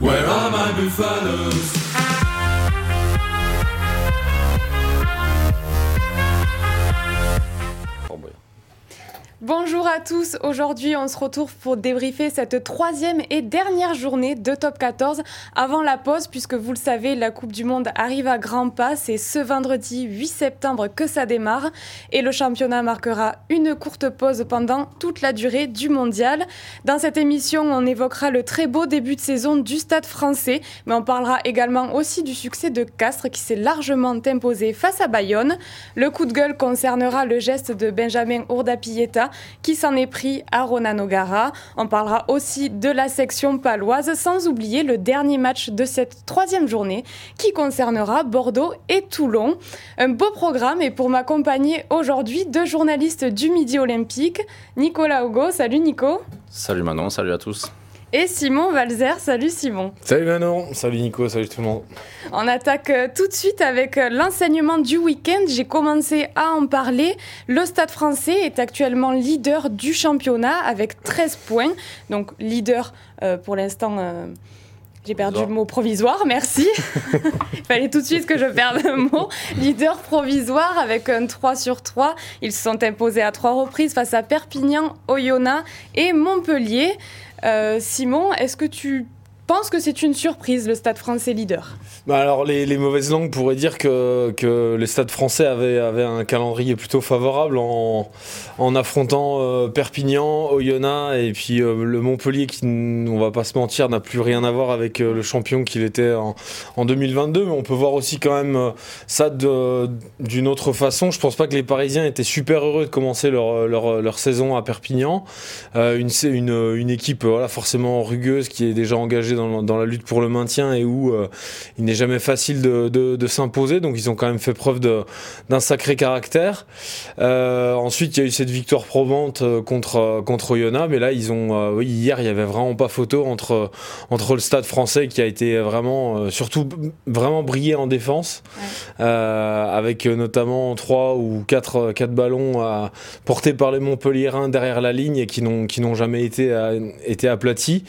Where are my buffaloes? Bonjour à tous, aujourd'hui on se retrouve pour débriefer cette troisième et dernière journée de Top 14 avant la pause puisque vous le savez la Coupe du Monde arrive à grands pas, c'est ce vendredi 8 septembre que ça démarre et le championnat marquera une courte pause pendant toute la durée du mondial. Dans cette émission on évoquera le très beau début de saison du stade français mais on parlera également aussi du succès de Castres qui s'est largement imposé face à Bayonne. Le coup de gueule concernera le geste de Benjamin Qui s'en est pris à Ronan Nogara. On parlera aussi de la section paloise, sans oublier le dernier match de cette troisième journée qui concernera Bordeaux et Toulon. Un beau programme et pour m'accompagner aujourd'hui, deux journalistes du Midi Olympique, Nicolas Hugo. Salut Nico. Salut Manon, salut à tous et Simon Valzer. Salut Simon. Salut Manon, salut Nico, salut tout le monde. On attaque euh, tout de suite avec euh, l'enseignement du week-end. J'ai commencé à en parler. Le Stade français est actuellement leader du championnat avec 13 points. Donc leader euh, pour l'instant. j'ai perdu le mot provisoire, merci. Il fallait tout de suite que je perde le mot. Leader provisoire avec un 3 sur 3. Ils se sont imposés à trois reprises face à Perpignan, Oyonnax et Montpellier. Euh, Simon, est-ce que tu pense que c'est une surprise, le Stade français leader. Bah alors, les, mauvaises langues pourraient dire que, que le Stade français avait, avait un calendrier plutôt favorable en, en affrontant euh, Perpignan, Oyonnax et puis euh, le Montpellier qui, on va pas se mentir, n'a plus rien à voir avec euh, le champion qu'il était en, en, 2022. Mais on peut voir aussi quand même ça d'une autre façon. Je pense pas que les Parisiens étaient super heureux de commencer leur, leur, leur saison à Perpignan. une, une, une équipe voilà, forcément rugueuse qui est déjà engagée dans, la lutte pour le maintien et où euh, il n'est jamais facile de, s'imposer. Donc ils ont quand même fait preuve d'un sacré caractère. Euh, ensuite, il y a eu cette victoire probante euh, contre contre Oyonnax, mais là ils ont oui, hier il y avait vraiment pas photo entre entre le Stade Français qui a été vraiment surtout vraiment brillé en défense, avec notamment trois ou quatre quatre ballons à, portés par les Montpelliérains derrière la ligne et qui n'ont qui n'ont jamais été été aplatis.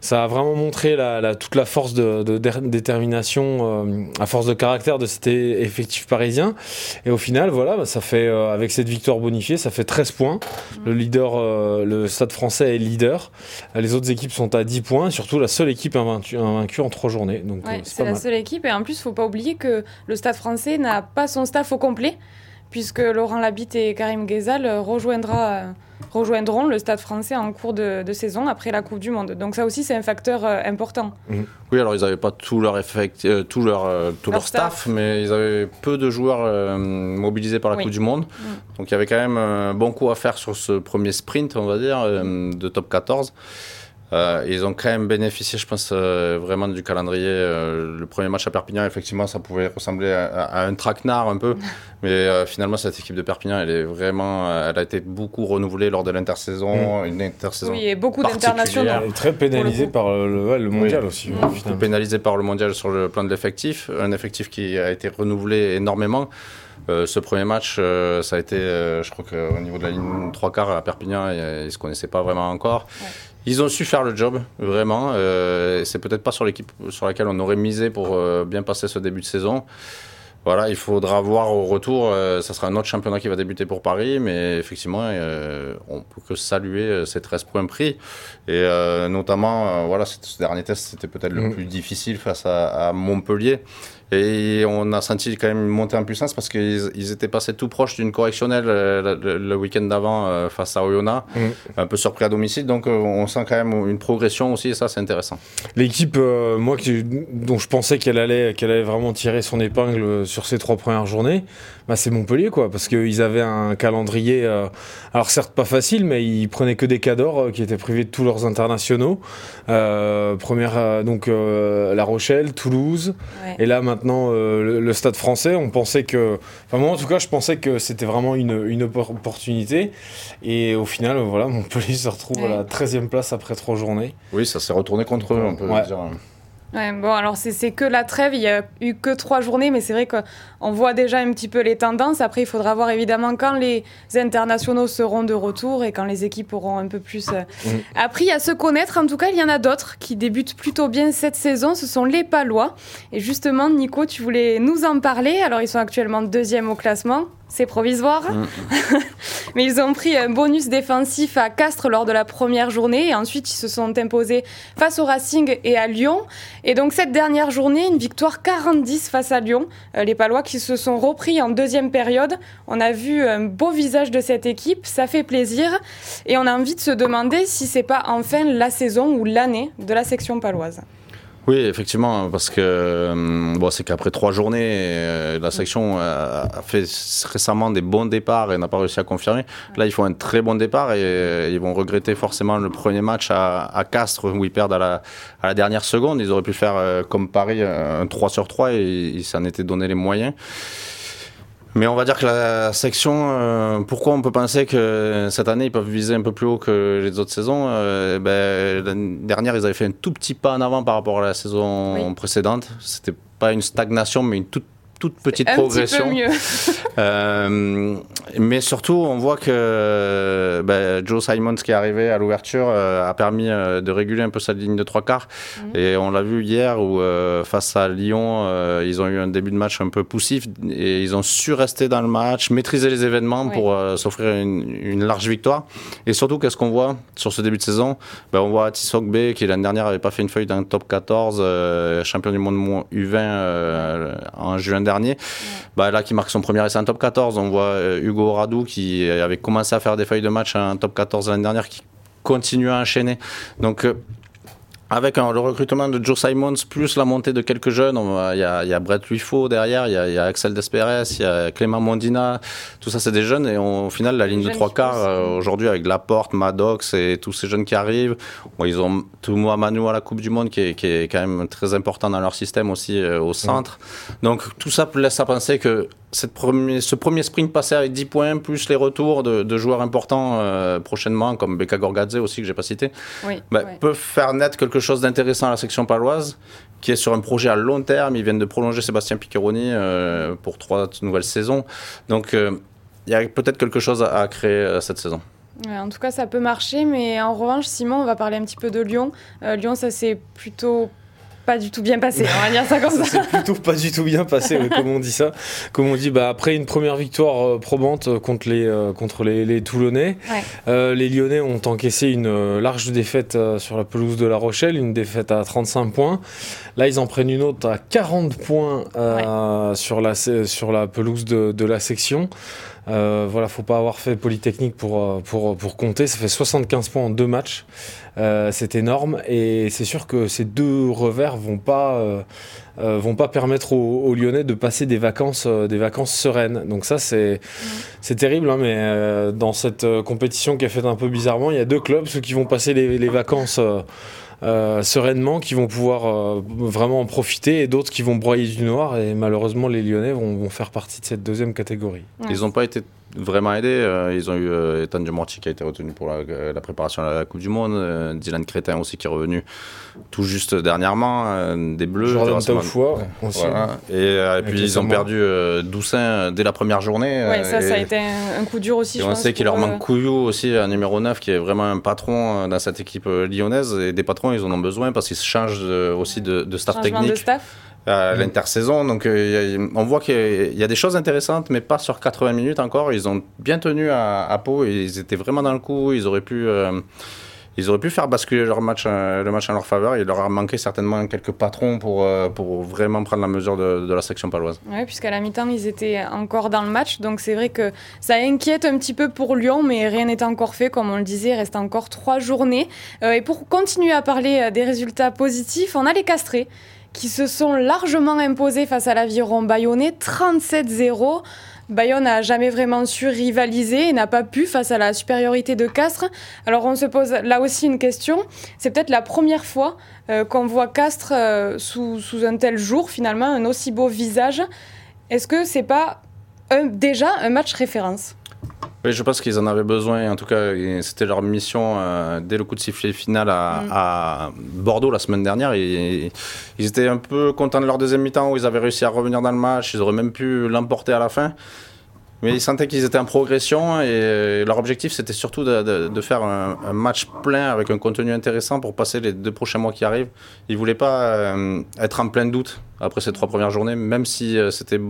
Ça a vraiment montré toute la force de, détermination, euh, à force de caractère de cet effectif parisien. Et au final, voilà, bah, ça fait, euh, avec cette victoire bonifiée, ça fait 13 points. Le leader, euh, le Stade français est leader. Les autres équipes sont à 10 points. Surtout la seule équipe invaincue, en 3 journées. Donc, c'est la seule équipe. Et en plus, il ne faut pas oublier que le Stade français n'a pas son staff au complet puisque Laurent Labitte et Karim Ghezal rejoindra, rejoindront le Stade français en cours de, saison après la Coupe du Monde. Donc ça aussi, c'est un facteur euh, important. Mmh. Oui, alors ils n'avaient pas tout leur, effect, euh, tout leur, euh, tout leur, staff, mais ils avaient peu de joueurs mobilisés par la Coupe du Monde. Mmh. Donc il y avait quand même un bon coup à faire sur ce premier sprint, on va dire, de top 14. Euh, ils ont quand même bénéficié, je pense, euh, vraiment du calendrier. Euh, le premier match à Perpignan, effectivement, ça pouvait ressembler à, un traquenard un peu. Mais finalement, cette équipe de Perpignan, elle est vraiment, elle a été beaucoup renouvelée lors de l'intersaison. Mm. Une intersaison. Oui, et beaucoup d'internationaux. Elle est très pénalisée par le, mondial aussi. pénalisée par le mondial sur le plan de l'effectif. Un effectif qui a été renouvelé énormément. ce premier match, ça a été, je crois qu'au niveau de la ligne trois quarts à Perpignan, ils ne se connaissaient pas vraiment encore. Ils ont su faire le job, vraiment. Euh, c'est peut-être pas sur l'équipe sur laquelle on aurait misé pour euh, bien passer ce début de saison. Voilà, il faudra voir au retour. Euh, ça sera un autre championnat qui va débuter pour Paris, mais effectivement, on peut que saluer ces 13 points pris. Et notamment, voilà, ce dernier test, c'était peut-être le mm. plus difficile face à Montpellier. Et on a senti quand même une montée en puissance parce qu'ils étaient passés tout proche d'une correctionnelle euh, le, week-end d'avant euh, face à Oyonnax, mmh. un peu surpris à domicile. Donc euh, on sent quand même une progression aussi et ça c'est intéressant. L'équipe, moi, dont je pensais qu'elle allait, qu'elle allait vraiment tirer son épingle sur ces trois premières journées, bah, c'est Montpellier, quoi, parce qu'ils avaient un calendrier, euh, alors certes pas facile, mais ils prenaient que des cadors euh, qui étaient privés de tous leurs internationaux. Euh, première, donc La Rochelle, Toulouse, et là maintenant le, Stade français. On pensait que, enfin moi en tout cas, je pensais que c'était vraiment une, une, opportunité, et au final, voilà, Montpellier se retrouve à la 13e place après trois journées. Oui, ça s'est retourné contre eux, on peut dire. Bon, alors c'est que la trêve, il n'y a eu que trois journées, mais c'est vrai qu'on voit déjà un petit peu les tendances. Après, il faudra voir évidemment quand les internationaux seront de retour et quand les équipes auront un peu plus euh, mmh. appris à se connaître. En tout cas, il y en a d'autres qui débutent plutôt bien cette saison. Ce sont les Palois. Et justement, Nico, tu voulais nous en parler. Alors, ils sont actuellement deuxième au classement c'est provisoire. Mm. Mais ils ont pris un bonus défensif à Castres lors de la première journée et ensuite ils se sont imposés face au Racing et à Lyon. Et donc cette dernière journée, une victoire 40-10 face à Lyon. Euh, les Palois qui se sont repris en deuxième période. On a vu un beau visage de cette équipe, ça fait plaisir. Et on a envie de se demander si c'est pas enfin la saison ou l'année de la section paloise. Oui, effectivement, parce que euh, bon, c'est qu'après trois journées, euh, la section a fait récemment des bons départs et n'a pas réussi à confirmer. Là, ils font un très bon départ et euh, ils vont regretter forcément le premier match à, Castres où ils perdent à la, à la, dernière seconde. Ils auraient pu faire comme Paris un 3 sur 3 et ils s'en étaient donné les moyens. Mais on va dire que la section, euh, pourquoi on peut penser que cette année ils peuvent viser un peu plus haut que les autres saisons euh, ben, L'année dernière, ils avaient fait un tout petit pas en avant par rapport à la saison précédente. C'était pas une stagnation, mais une toute toute petite progression. euh, mais surtout, on voit que ben, Joe Simons qui est arrivé à l'ouverture euh, a permis euh, de réguler un peu sa ligne de trois quarts. Mhm. Et on l'a vu hier où face à Lyon, ils ont eu un début de match un peu poussif et ils ont su rester dans le match, maîtriser les événements pour s'offrir une, une, large victoire. Et surtout, qu'est-ce qu'on voit sur ce début de saison? Ben, On voit Tissok B qui l'année dernière n'avait pas fait une feuille d'un top 14, champion du monde U20 en juin dernier. Bah, là, qui marque son premier essai en top 14. On voit euh, Hugo Radou qui avait commencé à faire des feuilles de match en top 14 l'année dernière, qui continue à enchaîner. Donc, avec le recrutement de Joe Simons, plus la montée de quelques jeunes, il y, a, Brett Luifo derrière, il y, a, Axel Desperes, il y a Clément Mondina, tout ça c'est des jeunes et au final la ligne de trois quarts euh, aujourd'hui avec Laporte, Maddox et tous ces jeunes qui arrivent, ils ont Toumo Manu à la Coupe du Monde qui est, qui est, quand même très important dans leur système aussi euh, au centre. Donc tout ça laisse à penser que cette ce premier sprint passé avec 10 points, plus les retours de, joueurs importants euh, prochainement, comme Beka Gorgadze aussi, que j'ai pas cité, bah, peuvent faire naître quelque chose d'intéressant à la section paloise, qui est sur un projet à long terme. Ils viennent de prolonger Sébastien Piccheroni euh, pour trois nouvelles saisons. Donc, euh, il y a peut-être quelque chose à, créer cette saison. en tout cas, ça peut marcher, mais en revanche, Simon, on va parler un petit peu de Lyon. Lyon, ça s'est plutôt pas du tout bien passé, on va dire ça comme ça. C'est plutôt pas du tout bien passé, comme on dit ça. Comme on dit, bah, après une première victoire euh, probante euh, contre les, euh, contre les, Toulonnais, les Lyonnais ont encaissé une large défaite sur la pelouse de La Rochelle, une défaite à 35 points. Là, ils en prennent une autre à 40 points sur, la, sur la pelouse de, de la section. Euh, voilà, faut pas avoir fait Polytechnique pour, euh, pour, pour compter. Ça fait 75 points en deux matchs. Euh, c'est énorme. Et c'est sûr que ces deux revers vont pas, euh, vont pas permettre aux, Lyonnais de passer des vacances, des vacances sereines. Donc ça, c'est c'est terrible. Hein, mais dans cette compétition qui est faite un peu bizarrement, il y a deux clubs, ceux qui vont passer les, les vacances euh, sereinement, qui vont pouvoir euh, vraiment en profiter, et d'autres qui vont broyer du noir. Et malheureusement, les Lyonnais vont, faire partie de cette deuxième catégorie. Ils n'ont pas été vraiment aidé. Euh, ils ont eu euh, Ethan Dumorti qui a été retenu pour la, préparation à la Coupe du Monde, euh, Dylan Crétin aussi qui est revenu tout juste dernièrement, des Bleus. Jordan Taufua aussi. Et, puis ils ont perdu Doussin dès la première journée. Oui, ça, ça a été un, coup dur aussi. Et on sait qu'il leur manque Couillou aussi, un numéro 9 qui est vraiment un patron dans cette équipe lyonnaise. Et des patrons, ils en ont besoin parce qu'ils se changent aussi de, de staff technique. De staff à mm. l'intersaison. Donc euh, on voit qu'il y a des choses intéressantes, mais pas sur 80 minutes encore. Ils ont bien tenu à, à Pau, ils étaient vraiment dans le coup. Ils auraient pu, euh, ils auraient pu faire basculer leur match, euh, le match en leur faveur. Il leur a manqué certainement quelques patrons pour, pour vraiment prendre la mesure de, de la section paloise. Oui, puisqu'à la mi-temps, ils étaient encore dans le match. Donc c'est vrai que ça inquiète un petit peu pour Lyon, mais rien n'est encore fait. Comme on le disait, il reste encore trois journées. et pour continuer à parler des résultats positifs, on a les castrés qui se sont largement imposés face à l'aviron bayonnais, 37-0. Bayonne n'a jamais vraiment su rivaliser et n'a pas pu face à la supériorité de Castres. Alors on se pose là aussi une question. C'est peut-être la première fois euh, qu'on voit Castres euh, sous, un tel jour, finalement, un aussi beau visage. Est-ce que c'est pas déjà un match référence? Oui, je pense qu'ils en avaient besoin. En tout cas, c'était leur mission euh, dès le coup de sifflet final à, mm. Bordeaux la semaine dernière. Et, ils étaient un peu contents de leur deuxième mi-temps où ils avaient réussi à revenir dans le match. Ils auraient même pu l'emporter à la fin. Mais ils sentaient qu'ils étaient en progression et leur objectif c'était surtout de, faire un, match plein avec un contenu intéressant pour passer les deux prochains mois qui arrivent. Ils ne voulaient pas euh, être en plein doute après ces trois premières journées, même si euh, c'était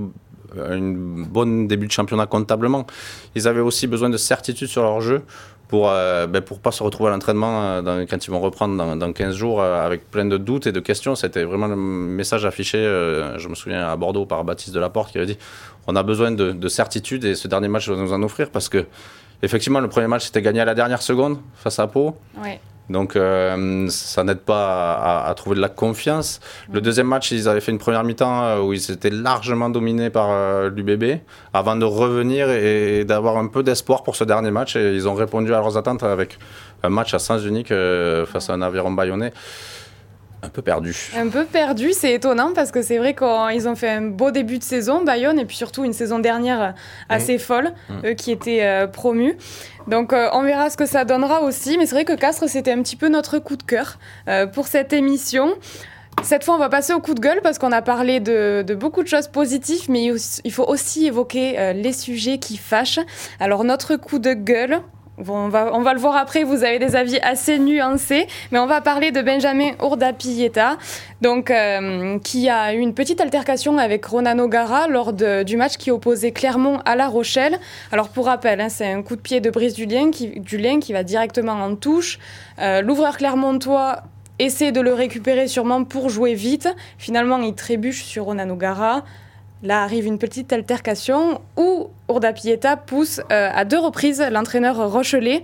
un bon début de championnat comptablement. Ils avaient aussi besoin de certitude sur leur jeu pour euh, ben pour pas se retrouver à l'entraînement euh, quand ils vont reprendre dans, dans 15 jours euh, avec plein de doutes et de questions. C'était vraiment le message affiché, je me souviens, à Bordeaux par Baptiste Delaporte qui avait dit on a besoin de, de certitude et ce dernier match va nous en offrir parce que effectivement le premier match c'était gagné à la dernière seconde face à Pau. Ouais. Donc euh, ça n'aide pas à, trouver de la confiance. Le deuxième match, ils avaient fait une première mi-temps euh, où ils étaient largement dominés par euh, l'UBB avant de revenir et, d'avoir un peu d'espoir pour ce dernier match. Et ils ont répondu à leurs attentes avec un match à sens unique face à un aviron bayonnais un peu perdu. Un peu perdu, c'est étonnant parce que c'est vrai qu'ils ont fait un beau début de saison, Bayonne, et puis surtout une saison dernière assez mmh. folle, mmh. eux qui étaient euh, promus. Donc euh, on verra ce que ça donnera aussi, mais c'est vrai que Castres, c'était un petit peu notre coup de cœur euh, pour cette émission. Cette fois, on va passer au coup de gueule parce qu'on a parlé de, de, beaucoup de choses positives, mais il faut aussi évoquer les sujets qui fâchent. Alors notre coup de gueule, on, va, le voir après, vous avez des avis assez nuancés, mais on va parler de Benjamin Urdapieta, donc, euh, qui a eu une petite altercation avec Ronan O'Gara lors du match qui opposait Clermont à La Rochelle. Alors pour rappel, hein, c'est un coup de pied de brise du lien qui, du lien qui va directement en touche. Euh, l'ouvreur clermontois essaie de le récupérer sûrement pour jouer vite. Finalement, il trébuche sur Ronan O'Gara. Là arrive une petite altercation où Urda Pieta pousse euh, à deux reprises l'entraîneur Rochelet.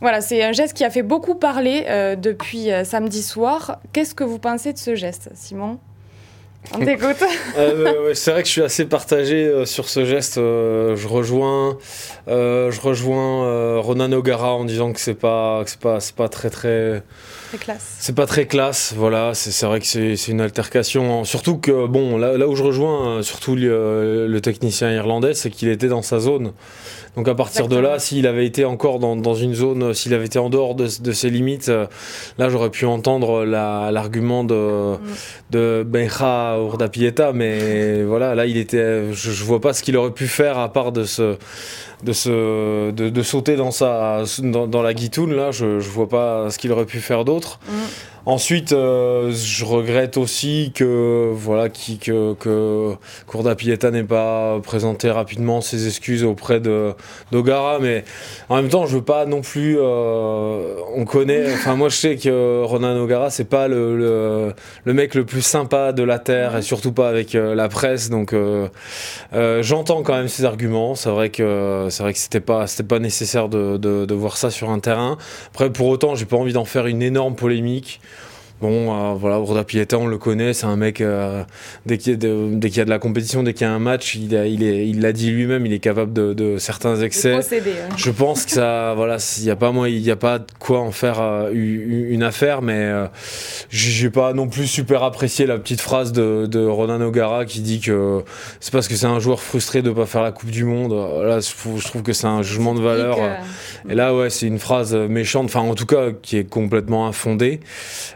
Voilà, c'est un geste qui a fait beaucoup parler euh, depuis euh, samedi soir. Qu'est-ce que vous pensez de ce geste, Simon? On t'écoute. c'est vrai que je suis assez partagé sur ce geste. je rejoins, je rejoins Ronan O'Gara en disant que c'est pas, pas, pas très très c'est pas très classe, voilà. C'est vrai que c'est une altercation. Surtout que, bon, là, où je rejoins euh, surtout le, le technicien irlandais, c'est qu'il était dans sa zone. Donc à partir de là, s'il avait été encore dans, une zone, s'il avait été en dehors de, ses limites, euh, là j'aurais pu entendre l'argument de, mm. de Benja Urdapieta, mais voilà, là il était, je, je vois pas ce qu'il aurait pu faire à part de se de, se, de, sauter dans, sa, dans, la guitoune, là, je, ne vois pas ce qu'il aurait pu faire d'autre. Mm. Ensuite, euh, je regrette aussi que voilà qui, que, que Courda Pieta n'ait pas présenté rapidement ses excuses auprès de d'Ogara, mais en même temps, je veux pas non plus. Euh, on connaît. Enfin, moi, je sais que Ronan Ogara, c'est pas le, le, mec le plus sympa de la terre et surtout pas avec euh, la presse. Donc, j'entends quand même ses arguments. C'est vrai que c'est vrai que c'était pas c'était pas nécessaire de, de, de voir ça sur un terrain. Après, pour autant, j'ai pas envie d'en faire une énorme polémique. Bon, euh, voilà, Urda Pieta, on le connaît, c'est un mec, euh, dès qu'il y, y, a de la compétition, dès qu'il y a un match, il l'a il il dit lui-même, il est capable de, de certains excès. Je pense que ça, voilà, il n'y a, pas, moi, il a pas de quoi en faire euh, une affaire, mais euh, j'ai pas non plus super apprécié la petite phrase de, de Ronan O'Gara qui dit que c'est parce que c'est un joueur frustré de ne pas faire la Coupe du Monde. Là, je trouve que c'est un jugement de valeur. Et là, ouais, c'est une phrase méchante, enfin, en tout cas, qui est complètement infondée.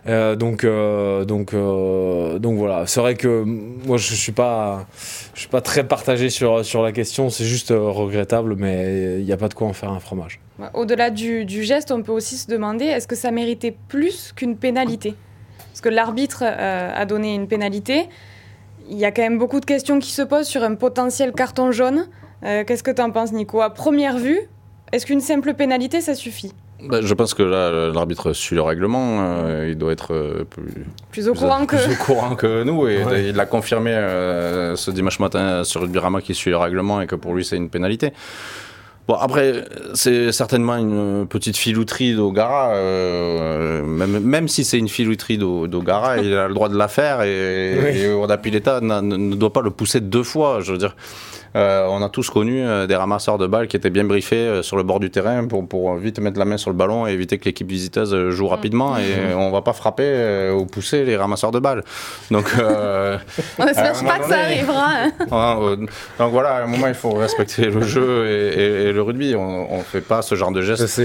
Euh, euh, donc, euh, donc, euh, donc voilà. C'est vrai que moi, je suis pas, je suis pas très partagé sur sur la question. C'est juste regrettable, mais il n'y a pas de quoi en faire un fromage. Au-delà du, du, geste, on peut aussi se demander est-ce que ça méritait plus qu'une pénalité? Parce que l'arbitre a donné une pénalité. Il y a quand même beaucoup de questions qui se posent sur un potentiel carton jaune. Qu'est-ce que tu en penses, Nico? À première vue, est-ce qu'une simple pénalité, ça suffit? Bah, je pense que là, l'arbitre suit le règlement. Euh, il doit être euh, plus, au courant que... au courant que nous. Et il l'a confirmé euh, ce dimanche matin sur le Birama qui suit le règlement et que pour lui, c'est une pénalité. Bon, après, c'est certainement une petite filouterie d'Ogara. même, même si c'est une filouterie d'Ogara, il a le droit de la faire et, oui. et ne doit pas le pousser deux fois. Je veux dire. Euh, on a tous connu euh, des ramasseurs de balles qui étaient bien briefés euh, sur le bord du terrain pour, pour vite mettre la main sur le ballon et éviter que l'équipe visiteuse joue rapidement. Et on va pas frapper ou pousser les ramasseurs de balles. Donc, on espère pas que ça arrivera. Hein. donc voilà, à un moment, il faut respecter le jeu et, le rugby. On, ne fait pas ce genre de geste.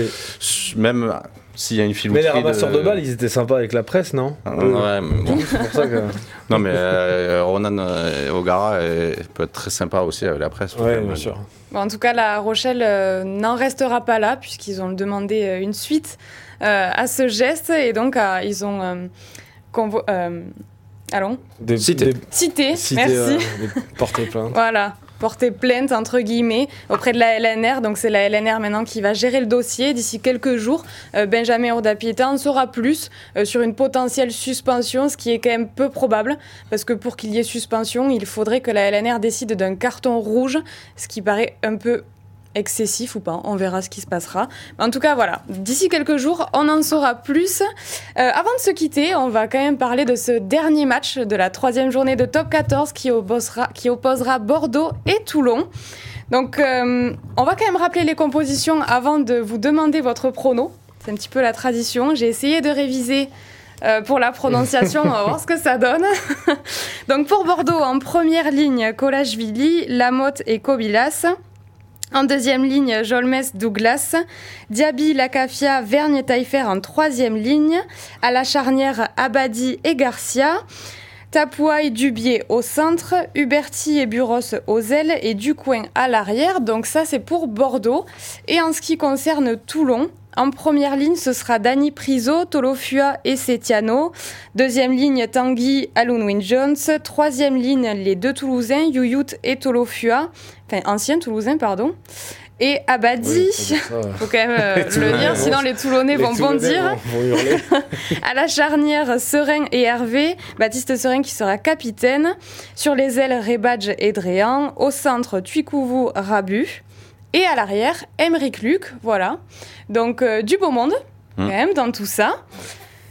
Même s'il y a une filouterie. Mais les ramasseurs de... balles, ils étaient sympas avec la presse, non Ouais, mais bon. pour ça que. Non, mais euh, Ronan euh, Ogara peut être très sympa aussi avec la presse. Ouais, bien sûr. en tout cas, la Rochelle euh, n'en restera pas là, puisqu'ils ont demandé une suite à ce geste. Et donc, ils ont. allons Cité. Cité, merci. porter plainte. voilà porter plainte entre guillemets auprès de la LNR. Donc c'est la LNR maintenant qui va gérer le dossier. D'ici quelques jours, euh, Benjamin Ordapieta en saura plus euh, sur une potentielle suspension, ce qui est quand même peu probable parce que pour qu'il y ait suspension, il faudrait que la LNR décide d'un carton rouge, ce qui paraît un peu excessif ou pas. On verra ce qui se passera. En tout cas, voilà. D'ici quelques jours, on en saura plus. Euh, avant de se quitter, on va quand même parler de ce dernier match de la troisième journée de Top 14 qui opposera, Bordeaux et Toulon. Donc, euh, on va quand même rappeler les compositions avant de vous demander votre prono. C'est un petit peu la tradition. J'ai essayé de réviser euh, pour la prononciation, on va voir ce que ça donne. Donc pour Bordeaux, en première ligne, Colachvili, Lamotte et Kobilas. En deuxième ligne, Jolmes Douglas. Diaby, Lacafia, Vergne Taillefer en troisième ligne. À la charnière, Abadi et Garcia. Tapouaille, Dubier au centre, Huberti et Buros aux ailes et Ducoin à l'arrière. Donc ça c'est pour Bordeaux. Et en ce qui concerne Toulon, en première ligne, ce sera Dani Priso, Tolofua et Setiano. Deuxième ligne, Tanguy, Alunwin Jones. Troisième ligne, les deux Toulousains, Yuyut et Tolofua. Enfin, anciens Toulousains, pardon. Et Abadi, il faut quand même euh, le dire, sinon les Toulonnais vont bondir. à la charnière, Serein et Hervé. Baptiste Serein qui sera capitaine. Sur les ailes, Rebadge et Dréan. Au centre, Tuikouvou, Rabu. Et à l'arrière, Emeric Luc, voilà. Donc euh, du beau monde, hmm. quand même, dans tout ça.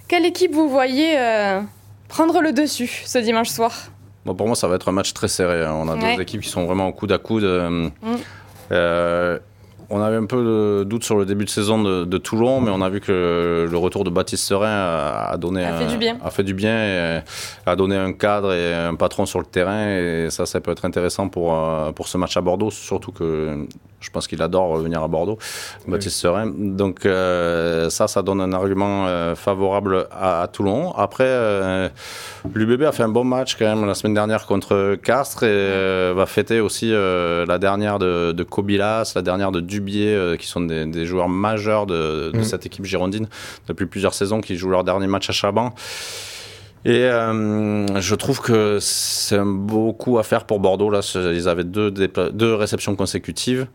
Quelle équipe vous voyez euh, prendre le dessus ce dimanche soir? Bon, Pour moi, ça va être un match très serré. Hein. On a deux équipes qui sont vraiment au coude à coude. Euh, hmm on avait un peu de doute sur le début de saison de, Toulon, mais on a vu que le retour de Baptiste Serein a, donné a fait, du bien. a fait du bien, et a donné un cadre et un patron sur le terrain, et ça, ça peut être intéressant pour, euh, pour ce match à Bordeaux, surtout que je pense qu'il adore revenir à Bordeaux, Baptiste Serein. Donc euh, ça, ça donne un argument euh, favorable à, Toulon. Après, l'UBB a fait un bon match quand même la semaine dernière contre Castres et va fêter aussi la dernière de, de Kobilas, la dernière de Dubier, euh, qui sont des, joueurs majeurs de, mm. cette équipe girondine depuis plusieurs saisons, qui jouent leur dernier match à Chaban. Et euh, je trouve que c'est beaucoup à faire pour Bordeaux. Là, ils avaient deux, deux réceptions consécutives.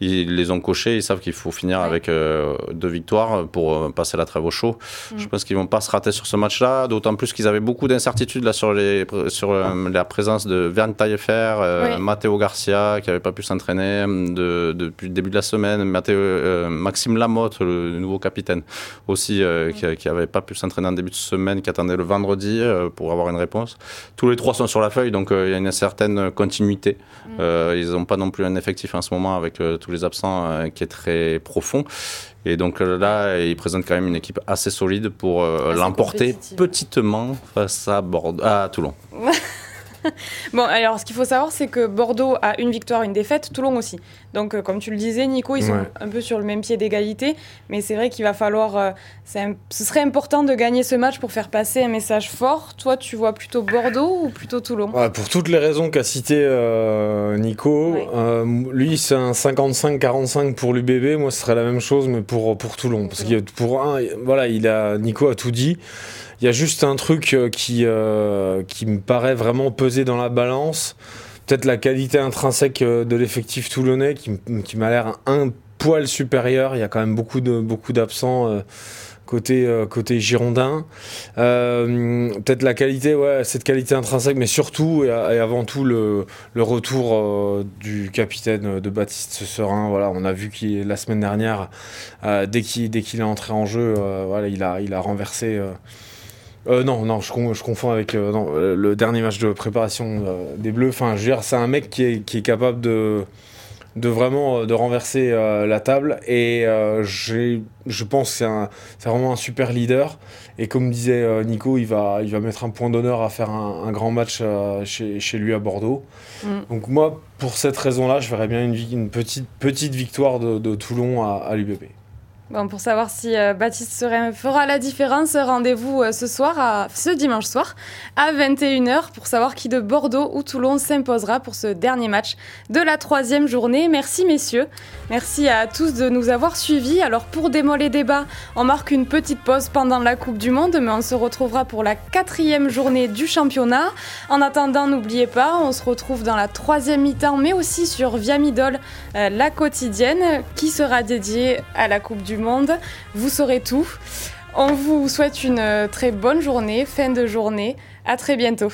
Ils les ont cochées. Ils savent qu'il faut finir avec euh, deux victoires pour euh, passer la trêve au chaud. Mm. Je pense qu'ils vont pas se rater sur ce match-là. D'autant plus qu'ils avaient beaucoup d'incertitudes là sur, les, sur la présence de Verne Taillefer, Matteo Garcia qui n'avait pas pu s'entraîner de, depuis le début de la semaine, Matteo, Maxime Lamotte, le nouveau capitaine aussi, qui n'avait pas pu s'entraîner en début de semaine, qui attendait le vendredi. Euh, pour avoir une réponse. Tous les trois sont sur la feuille, donc euh, il y a une certaine continuité. Mm. Euh, ils n'ont pas non plus un effectif en ce moment avec tous les absents qui est très profond. Et donc là, ils présentent quand même une équipe assez solide pour l'emporter petitement face à, Bordeaux, à Toulon. bon, alors ce qu'il faut savoir, c'est que Bordeaux a une victoire, une défaite, Toulon aussi. Donc, euh, comme tu le disais, Nico, ils sont un peu sur le même pied d'égalité. Mais c'est vrai qu'il va falloir. Euh, ce serait important de gagner ce match pour faire passer un message fort. Toi, tu vois plutôt Bordeaux ou plutôt Toulon? Pour toutes les raisons qu'a cité euh, Nico, lui, c'est un 55-45 pour l'UBB. Moi, ce serait la même chose, mais pour, pour Toulon. Parce que pour un, voilà, il a, Nico a tout dit. Il y a juste un truc euh, qui, euh, qui me paraît vraiment peser dans la balance. Peut-être la qualité intrinsèque euh, de l'effectif toulonnais qui, qui m'a l'air un poil supérieur. Il y a quand même beaucoup de beaucoup d'absents côté côté girondin. Peut-être la qualité, ouais, cette qualité intrinsèque, mais surtout et, avant tout le, le retour du capitaine de Baptiste Serein. Voilà, on a vu qu'il la semaine dernière, dès qu'il qu'il est entré en jeu, voilà, il a il a renversé euh, non, non, je, confonds avec euh, euh, le dernier match de préparation des Bleus. Enfin, je veux dire, c'est un mec qui est, capable de, de vraiment de renverser la table. Et je pense que c'est vraiment un super leader. Et comme disait Nico, il va, il va mettre un point d'honneur à faire un, grand match chez, chez, lui à Bordeaux. Mm. Donc moi, pour cette raison-là, je verrais bien une, une petite, petite victoire de, Toulon à, à l'UBP. Bon, pour savoir si euh, Baptiste Serein fera la différence, rendez-vous euh, ce soir, ce dimanche soir, à 21h, pour savoir qui de Bordeaux ou Toulon s'imposera pour ce dernier match de la troisième journée. Merci messieurs, merci à tous de nous avoir suivis. Alors pour démoler les débats, on marque une petite pause pendant la Coupe du Monde, mais on se retrouvera pour la quatrième journée du championnat. En attendant, n'oubliez pas, on se retrouve dans la troisième mi-temps, mais aussi sur Viamidol, euh, la quotidienne, qui sera dédiée à la Coupe monde. Vous saurez tout. On vous souhaite une euh, très bonne journée, fin de journée. À très bientôt.